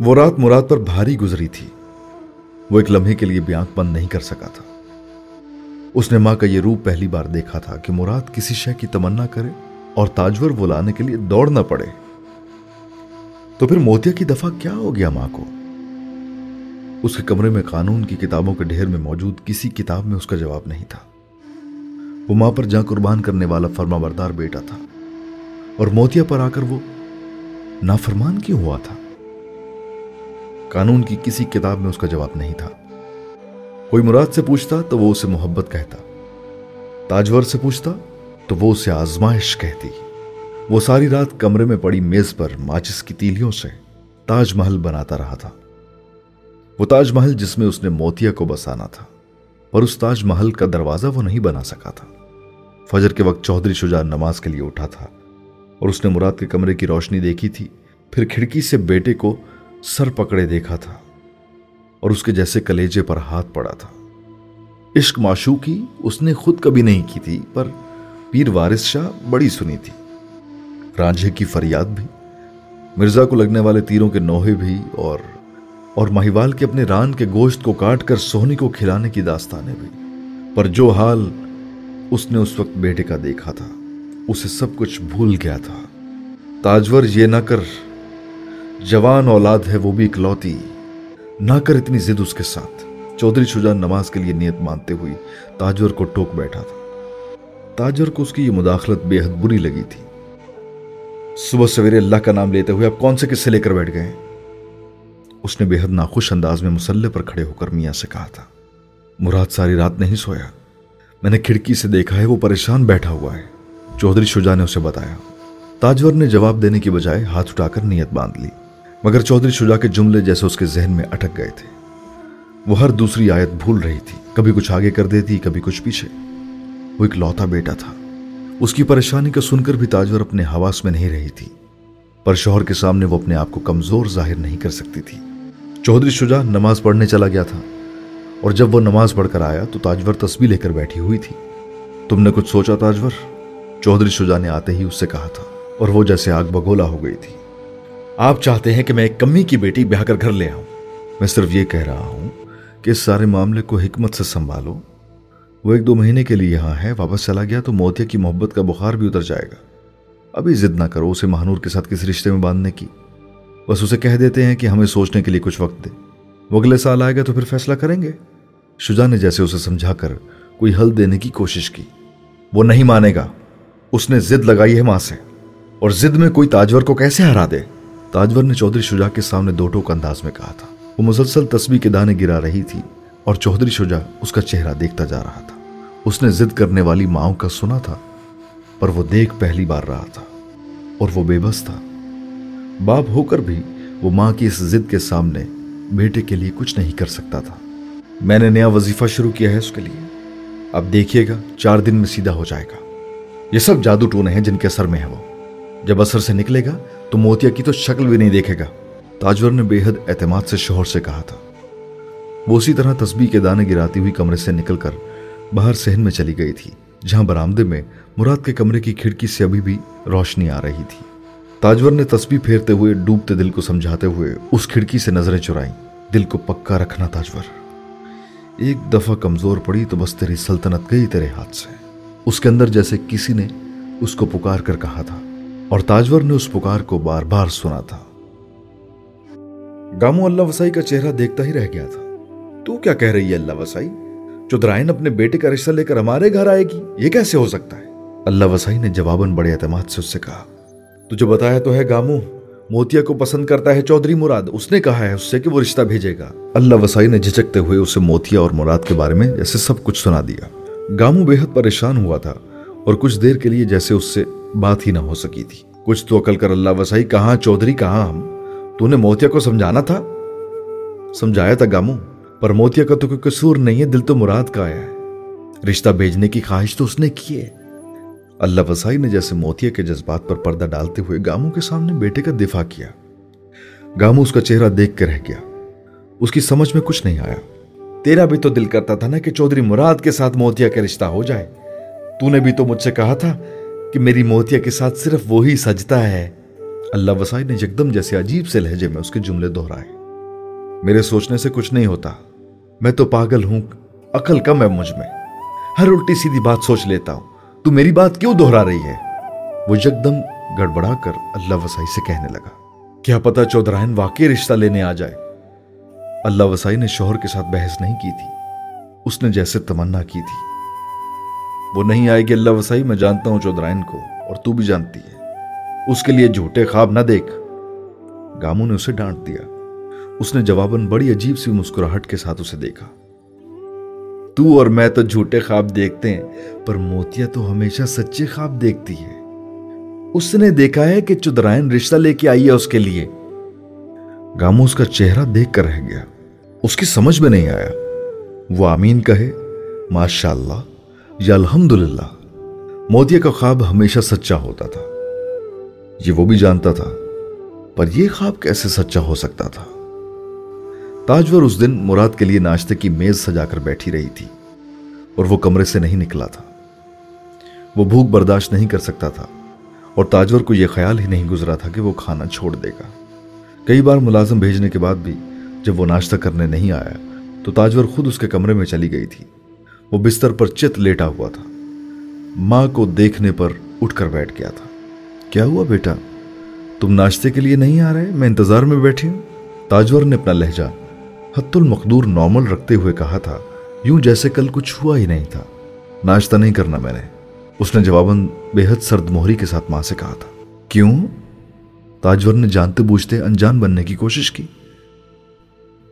وہ رات مراد پر بھاری گزری تھی۔ وہ ایک لمحے کے لیے بھی آنکھ بند نہیں کر سکا تھا۔ اس نے ماں کا یہ روپ پہلی بار دیکھا تھا کہ مراد کسی شے کی تمنا کرے اور تاجور وہ لانے کے لیے دوڑ نہ پڑے۔ تو پھر موتیا کی دفعہ کیا ہو گیا ماں کو؟ اس کے کمرے میں قانون کی کتابوں کے ڈھیر میں موجود کسی کتاب میں اس کا جواب نہیں تھا۔ وہ ماں پر جاں قربان کرنے والا فرما بردار بیٹا تھا۔ اور موتیا پر آ کر وہ نافرمان کیوں ہوا تھا؟ قانون کی کسی کتاب میں اس کا جواب نہیں تھا۔ کوئی مراد سے پوچھتا تو وہ اسے محبت کہتا۔ تاجور سے پوچھتا تو وہ اسے آزمائش کہتی۔ وہ ساری رات کمرے میں پڑی میز پر ماچس کی تیلیوں سے تاج محل بناتا رہا تھا۔ وہ تاج محل جس میں اس نے موتیا کو بسانا تھا اور اس تاج محل کا دروازہ وہ نہیں بنا سکا تھا۔ فجر کے وقت چودھری شجاع نماز کے لیے اٹھا تھا اور اس نے مراد کے کمرے کی روشنی دیکھی تھی۔ پھر کھڑکی سے بیٹے کو سر پکڑے دیکھا تھا اور اس کے جیسے کلیجے پر ہاتھ پڑا تھا۔ عشق معشو کی اس نے خود کبھی نہیں کی تھی، پر پیر وارث شاہ بڑی سنی تھی۔ رانجھے کی فریاد بھی، مرزا کو لگنے والے تیروں کے نوہے بھی، اور اور مہیوال کے اپنے ران کے گوشت کو کاٹ کر سونی کو کھلانے کی داستانیں بھی۔ پر جو حال اس نے اس وقت بیٹے کا دیکھا تھا، اسے سب کچھ بھول گیا تھا۔ تاجور یہ نہ کر جوان اولاد ہے وہ بھی اکلوتی۔ نہ کر اتنی زد اس کے ساتھ۔ چودھری شجاع نماز کے لیے نیت مانتے ہوئی تاجور کو ٹوک بیٹھا تھا۔ تاجر کو اس کی یہ مداخلت بے حد بری لگی تھی۔ صبح سویرے اللہ کا نام لیتے ہوئے اب کون سے قصے لے کر بیٹھ گئے اس نے بے حد ناخوش انداز میں مسلح پر کھڑے ہو کر میاں سے کہا تھا، مراد ساری رات نہیں سویا۔ میں نے کھڑکی سے دیکھا ہے وہ پریشان بیٹھا ہوا ہے۔ چودھری شجاع نے اسے بتایا۔ تاجور نے جواب دینے کی بجائے ہاتھ اٹھا کر نیت باندھ لی۔ مگر چودھری شجاع کے جملے جیسے اس کے ذہن میں اٹک گئے تھے۔ وہ ہر دوسری آیت بھول رہی تھی۔ کبھی کچھ آگے کر دیتی، کبھی کچھ پیچھے۔ وہ ایک لوتا بیٹا تھا۔ اس کی پریشانی کو سن کر بھی تاجور اپنے حواس میں نہیں رہی تھی۔ پر شوہر کے سامنے وہ اپنے آپ کو کمزور ظاہر نہیں کر سکتی تھی۔ چودھری شجاع نماز پڑھنے چلا گیا تھا۔ اور جب وہ نماز پڑھ کر آیا تو تاجور تسبیح لے کر بیٹھی ہوئی تھی۔ تم نے کچھ سوچا تاجور؟ چودھری شجاع نے آتے ہی اس سے کہا تھا۔ اور وہ جیسے آگ بگولا ہو گئی تھی۔ آپ چاہتے ہیں کہ میں ایک کمی کی بیٹی بیاہ کر گھر لے آؤں۔ میں صرف یہ کہہ رہا ہوں کہ اس سارے معاملے کو حکمت سے سنبھالو۔ وہ ایک دو مہینے کے لیے یہاں ہے، واپس چلا گیا تو موتیا کی محبت کا بخار بھی اتر جائے گا۔ ابھی ضد نہ کرو، اسے مہنور کے ساتھ کس رشتے میں باندھنے کی۔ بس اسے کہہ دیتے ہیں کہ ہمیں سوچنے کے لیے کچھ وقت دے۔ وہ اگلے سال آئے گا تو پھر فیصلہ کریں گے۔ شجا نے جیسے اسے سمجھا کر کوئی حل دینے کی کوشش کی۔ وہ نہیں مانے گا۔ اس نے ضد لگائی ہے ماں سے۔ اور ضد میں کوئی تاجور کو کیسے ہرا دے؟ تاجور نے چودھری شجاع کے سامنے دو ٹوک انداز میں کہا تھا۔ وہ مسلسل تسبیح کے دانے گرا رہی تھی اور چودھری شجاع اس کا چہرہ دیکھتا جا رہا تھا۔ اس نے ضد کرنے والی ماؤں کا سنا تھا، پر وہ دیکھ پہلی بار رہا تھا اور وہ بے بس تھا۔ باپ ہو کر بھی وہ ماں کی اس ضد کے سامنے بیٹے کے لیے کچھ نہیں کر سکتا تھا۔ میں نے نیا وظیفہ شروع کیا ہے اس کے لیے۔ اب دیکھیے گا، چار دن میں سیدھا ہو جائے گا۔ یہ سب جادو ٹونے ہیں جن کے سر میں ہے وہ۔ جب اثر سے نکلے گا تو موتیا کی تو شکل بھی نہیں دیکھے گا۔ تاجور نے بے حد اعتماد سے شوہر سے کہا تھا۔ وہ اسی طرح تسبیح کے دانے گراتی ہوئی کمرے سے نکل کر باہر سہن میں چلی گئی تھی، جہاں برامدے میں مراد کے کمرے کی کھڑکی سے ابھی بھی روشنی آ رہی تھی۔ تاجور نے تسبیح پھیرتے ہوئے ڈوبتے دل کو سمجھاتے ہوئے اس کھڑکی سے نظریں چرائیں۔ دل کو پکا رکھنا تاجور۔ ایک دفعہ کمزور پڑی تو بس تیری سلطنت گئی تیرے ہاتھ سے۔ اس کے اندر جیسے کسی نے اس کو پکار کر کہا تھا۔ اور تاجور نے اس پکار کو بار بار سنا تھا۔ گامو اللہ وسائی کا چہرہ دیکھتا ہی رہ گیا تھا۔ تو کیا کہہ رہی ہے اللہ وسائی؟ چودرائن اپنے بیٹے کا رشتہ لے کر ہمارے گھر آئے گی، یہ کیسے ہو سکتا ہے؟ اللہ وسائی نے جواباً بڑے اعتماد سے اس سے کہا۔ تجھے بتایا تو ہے گامو، موتیا کو پسند کرتا ہے چودھری مراد، اس نے کہا ہے اس سے کہ وہ رشتہ بھیجے گا۔ اللہ وسائی نے جھجکتے ہوئے اسے موتیا اور مراد کے بارے میں جیسے سب کچھ سنا دیا۔ گامو بے حد پریشان ہوا تھا اور کچھ دیر کے لیے جیسے اس سے بات ہی نہ ہو سکی تھی۔ کچھ تو عقل کر اللہ، وسائی کہاں، چودھری کہاں ہم؟ تو نے موتیا کو سمجھانا تھا؟ سمجھایا تھا گامو پر موتیا کا تو کوئی قصور نہیں ہے، دل تو مراد کا آیا ہے۔ رشتہ بھیجنے کی خواہش تو اس نے کی ہے۔ اللہ وسائی نے جیسے موتیا کے جذبات پر پردہ ڈالتے ہوئے گامو کے سامنے بیٹے کا دفاع کیا۔ گامو اس کا چہرہ دیکھ کے رہ گیا۔ اس کی سمجھ میں کچھ نہیں آیا۔ تیرا بھی تو دل کرتا تھا نا کہ چودھری مراد کے ساتھ موتیا کا رشتہ ہو جائے۔ تو نے بھی تو مجھ سے کہا تھا کہ میری موتیا کے ساتھ صرف وہی سجتا ہے۔ اللہ وسائی نے یکدم جیسے عجیب سے لہجے میں اس کے جملے دہرائے۔ میرے سوچنے سے کچھ نہیں ہوتا۔ میں تو پاگل ہوں، عقل کم ہے مجھ میں۔ ہر الٹی سیدھی بات سوچ لیتا ہوں۔ تو میری بات کیوں دہرا رہی ہے؟ وہ یکدم گڑبڑا کر اللہ وسائی سے کہنے لگا۔ کیا پتا چودرائن واقعی رشتہ لینے آ جائے۔ اللہ وسائی نے شوہر کے ساتھ بحث نہیں کی تھی۔ اس نے جیسے تمنا کی تھی۔ وہ نہیں آئے گی اللہ وسائی میں جانتا ہوں چودرائن کو، اور تو بھی جانتی ہے۔ اس کے لیے جھوٹے خواب نہ دیکھ۔ گامو نے اسے ڈانٹ دیا۔ اس نے جواباً بڑی عجیب سی مسکراہٹ کے ساتھ اسے دیکھا۔ تو اور میں تو جھوٹے خواب دیکھتے ہیں، پر موتیا تو ہمیشہ سچے خواب دیکھتی ہے۔ اس نے دیکھا ہے کہ چدرائن رشتہ لے کے آئی ہے اس کے لیے۔ گامو اس کا چہرہ دیکھ کر رہ گیا۔ اس کی سمجھ میں نہیں آیا۔ وہ آمین کہے ماشاء اللہ یا الحمد للہ موتیا کا خواب ہمیشہ سچا ہوتا تھا۔ یہ وہ بھی جانتا تھا، پر یہ خواب کیسے سچا ہو سکتا تھا؟ تاجور اس دن مراد کے لیے ناشتے کی میز سجا کر بیٹھی رہی تھی، اور وہ کمرے سے نہیں نکلا تھا۔ وہ بھوک برداشت نہیں کر سکتا تھا، اور تاجور کو یہ خیال ہی نہیں گزرا تھا کہ وہ کھانا چھوڑ دے گا۔ کئی بار ملازم بھیجنے کے بعد بھی جب وہ ناشتہ کرنے نہیں آیا، تو تاجور خود اس کے کمرے میں چلی گئی تھی۔ وہ بستر پر چت لیٹا ہوا تھا۔ ماں کو دیکھنے پر اٹھ کر بیٹھ گیا تھا۔ کیا ہوا بیٹا؟ تم ناشتے کے لیے نہیں آ رہے؟ میں انتظار میں بیٹھی ہوں۔ تاجور نے اپنا لہجہ حت المقدور نارمل رکھتے ہوئے کہا تھا، یوں جیسے کل کچھ ہوا ہی نہیں تھا۔ ناشتہ نہیں کرنا میں نے۔ اس نے جواباً بے حد سرد موہری کے ساتھ ماں سے کہا تھا۔ کیوں؟ تاجور نے جانتے بوجھتے انجان بننے کی کوشش کی۔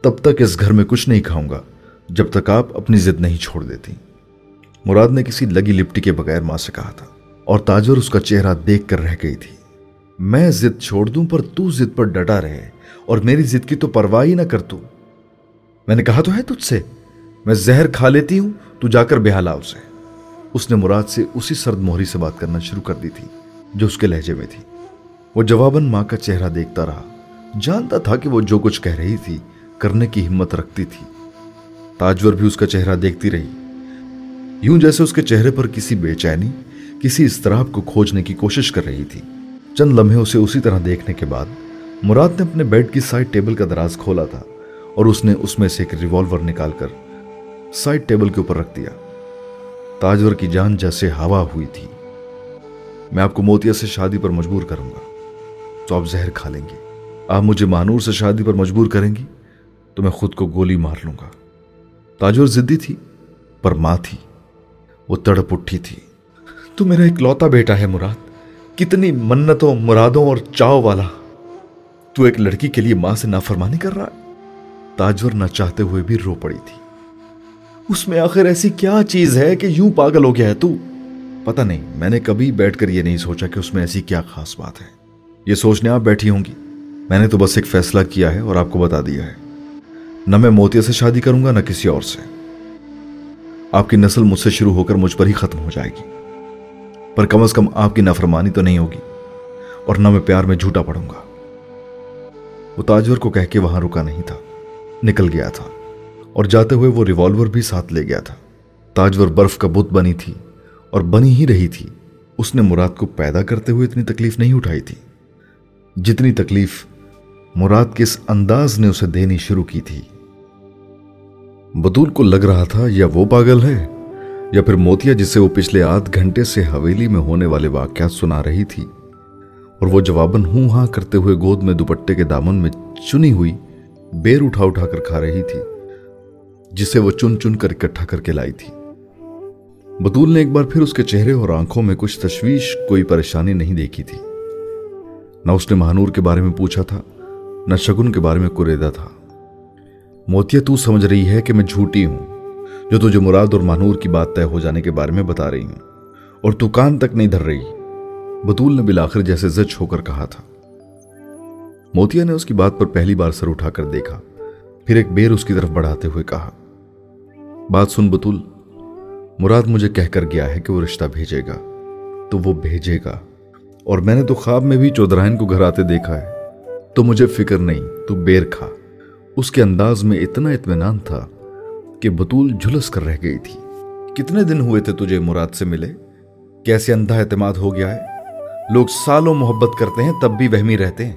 تب تک اس گھر میں کچھ نہیں کھاؤں گا۔ جب تک آپ اپنی ضد نہیں چھوڑ دیتی۔ مراد نے کسی لگی لپٹی کے بغیر ماں سے کہا تھا اور تاجر اس کا چہرہ دیکھ کر رہ گئی تھی۔ میں ضد چھوڑ دوں پر تو ضد پر ڈٹا رہے اور میری ضد کی تو پرواہ ہی نہ کر تو۔ میں نے کہا تو ہے تجھ سے۔ میں زہر کھا لیتی ہوں، تو جا کر بحالا اسے۔ اس نے مراد سے اسی سرد موہری سے بات کرنا شروع کر دی تھی جو اس کے لہجے میں تھی۔ وہ جواباً ماں کا چہرہ دیکھتا رہا۔ جانتا تھا کہ وہ جو کچھ کہہ رہی تھی، کرنے کی ہمت رکھتی تھی۔ تاجور بھی اس کا چہرہ دیکھتی رہی۔ یوں جیسے اس کے چہرے پر کسی بے چینی، کسی استراب کو کھوجنے کی کوشش کر رہی تھی۔ چند لمحے اسے اسی طرح دیکھنے کے بعد، مراد نے اپنے بیڈ کی سائڈ ٹیبل کا دراز کھولا تھا اور اس نے اس میں سے ایک ریوالور نکال کر سائڈ ٹیبل کے اوپر رکھ دیا۔ تاجور کی جان جیسے ہوا ہوئی تھی۔ میں آپ کو موتیا سے شادی پر مجبور کروں گا۔ تو آپ زہر کھا لیں گے آپ مجھے مانور سے شادی پر مجبور کریں گی؟ تو میں خود کو گولی مار لوں گا۔ تاجور زدی تھی، پر ماں تھی۔ وہ تڑپ اٹھی تھی۔ تو میرا ایک لوتا بیٹا ہے مراد، کتنی منتوں، مرادوں اور چاؤ والا۔ تو ایک لڑکی کے لیے ماں سے نافرمانی کر رہا تاجور نہ چاہتے ہوئے بھی رو پڑی تھی۔ اس میں آخر ایسی کیا چیز ہے کہ یوں پاگل ہو گیا ہے تو؟ پتہ نہیں، میں نے کبھی بیٹھ کر یہ نہیں سوچا کہ اس میں ایسی کیا خاص بات ہے۔ یہ سوچنے آپ بیٹھی ہوں گی۔ میں نے تو بس ایک فیصلہ کیا ہے اور آپ کو بتا دیا ہے۔ نہ میں موتیا سے شادی کروں گا نہ کسی اور سے۔ آپ کی نسل مجھ سے شروع ہو کر مجھ پر ہی ختم ہو جائے گی۔ پر کم از کم آپ کی نافرمانی تو نہیں ہوگی اور نہ میں پیار میں جھوٹا پڑوں گا۔ وہ تاجور کو کہہ کے وہاں رکا نہیں تھا، نکل گیا تھا اور جاتے ہوئے وہ ریوالور بھی ساتھ لے گیا تھا۔ تاجور برف کا بت بنی تھی اور بنی ہی رہی تھی۔ اس نے مراد کو پیدا کرتے ہوئے اتنی تکلیف نہیں اٹھائی تھی۔ جتنی تکلیف مراد کس انداز نے اسے دینی شروع کی تھی۔ بطول کو لگ رہا تھا، یا وہ پاگل ہے یا پھر موتیا جسے وہ پچھلے آدھ گھنٹے سے حویلی میں ہونے والے واقعات سنا رہی تھی، اور وہ جواباً ہوں ہاں کرتے ہوئے گود میں دوپٹے کے دامن میں چنی ہوئی بیر اٹھا اٹھا کر کھا رہی تھی، جسے وہ چن چن کر اکٹھا کر کے لائی تھی۔ بطول نے ایک بار پھر اس کے چہرے اور آنکھوں میں کچھ تشویش، کوئی پریشانی نہیں دیکھی تھی۔ نہ اس نے مہانور کے بارے میں پوچھا تھا، نہ شگن کے بارے میں کریدا تھا۔ موتیا تو سمجھ رہی ہے کہ میں جھوٹی ہوں، جو تجھے مراد اور مانور کی بات طے ہو جانے کے بارے میں بتا رہی ہوں اور تو کان تک نہیں دھر رہی۔ بطول نے بلاخر جیسے زچ ہو کر کہا تھا۔ موتیا نے اس کی بات پر پہلی بار سر اٹھا کر دیکھا۔ پھر ایک بیر اس کی طرف بڑھاتے ہوئے کہا، بات سن بطول، مراد مجھے کہہ کر گیا ہے کہ وہ رشتہ بھیجے گا۔ تو وہ بھیجے گا۔ اور میں نے تو خواب میں بھی چودرائن کو گھر آتے دیکھا ہے۔ تو مجھے فکر نہیں، تو بیر کھا۔ اس کے انداز میں اتنا اطمینان تھا کہ بطول جھلس کر رہ گئی تھی۔ کتنے دن ہوئے تھے تجھے مراد سے ملے؟ کیسے اندھا اعتماد ہو گیا ہے؟ لوگ سالوں محبت کرتے ہیں، تب بھی وہمی رہتے ہیں۔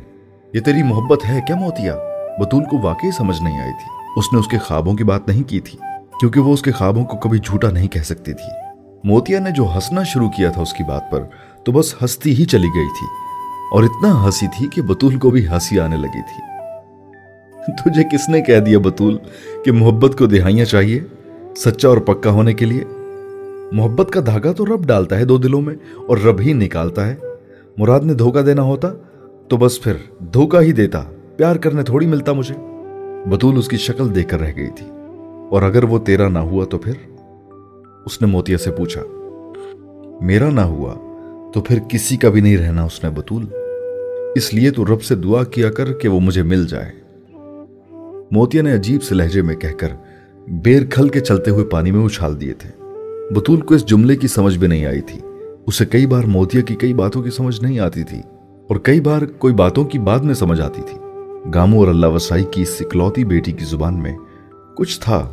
یہ تیری محبت ہے کیا موتیا؟ بطول کو واقعی سمجھ نہیں آئی تھی۔ اس نے اس کے خوابوں کی بات نہیں کی تھی، کیونکہ وہ اس کے خوابوں کو کبھی جھوٹا نہیں کہہ سکتی تھی۔ موتیا نے جو ہنسنا شروع کیا تھا اس کی بات پر، تو بس ہنستی ہی چلی گئی تھی۔ اور اتنا ہنسی تھی کہ بطول کو بھی ہنسی آنے لگی تھی۔ تجھے کس نے کہہ دیا بطول کہ محبت کو دہائیاں چاہیے سچا اور پکا ہونے کے لیے؟ محبت کا دھاگا تو رب ڈالتا ہے دو دلوں میں اور رب ہی نکالتا ہے۔ مراد نے دھوکہ دینا ہوتا تو بس پھر دھوکہ ہی دیتا، پیار کرنے تھوڑی ملتا مجھے۔ بطول اس کی شکل دیکھ کر رہ گئی تھی۔ اور اگر وہ تیرا نہ ہوا تو پھر؟ اس نے موتیا سے پوچھا۔ میرا نہ ہوا تو پھر کسی کا بھی نہیں رہنا اس نے بطول۔ اس لیے تو رب سے دعا کیا کر کہ وہ مجھے مل جائے۔ موتیا نے عجیب سے لہجے میں کہہ کر بیر کھل کے چلتے ہوئے پانی میں اچھال دیے تھے۔ بطول کو اس جملے کی سمجھ بھی نہیں آئی تھی۔ اسے کئی بار موتیا کی کئی باتوں کی سمجھ نہیں آتی تھی اور کئی بار کوئی باتوں کی بعد میں سمجھ آتی تھی۔ گامو اور اللہ وسائی کی سکلوتی بیٹی کی زبان میں کچھ تھا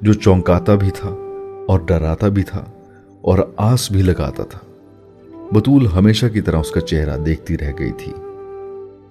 جو چونکاتا بھی تھا اور ڈراتا بھی تھا اور آس بھی لگاتا تھا۔ بطول ہمیشہ کی طرح اس کا چہرہ دیکھتی رہ گئی تھی۔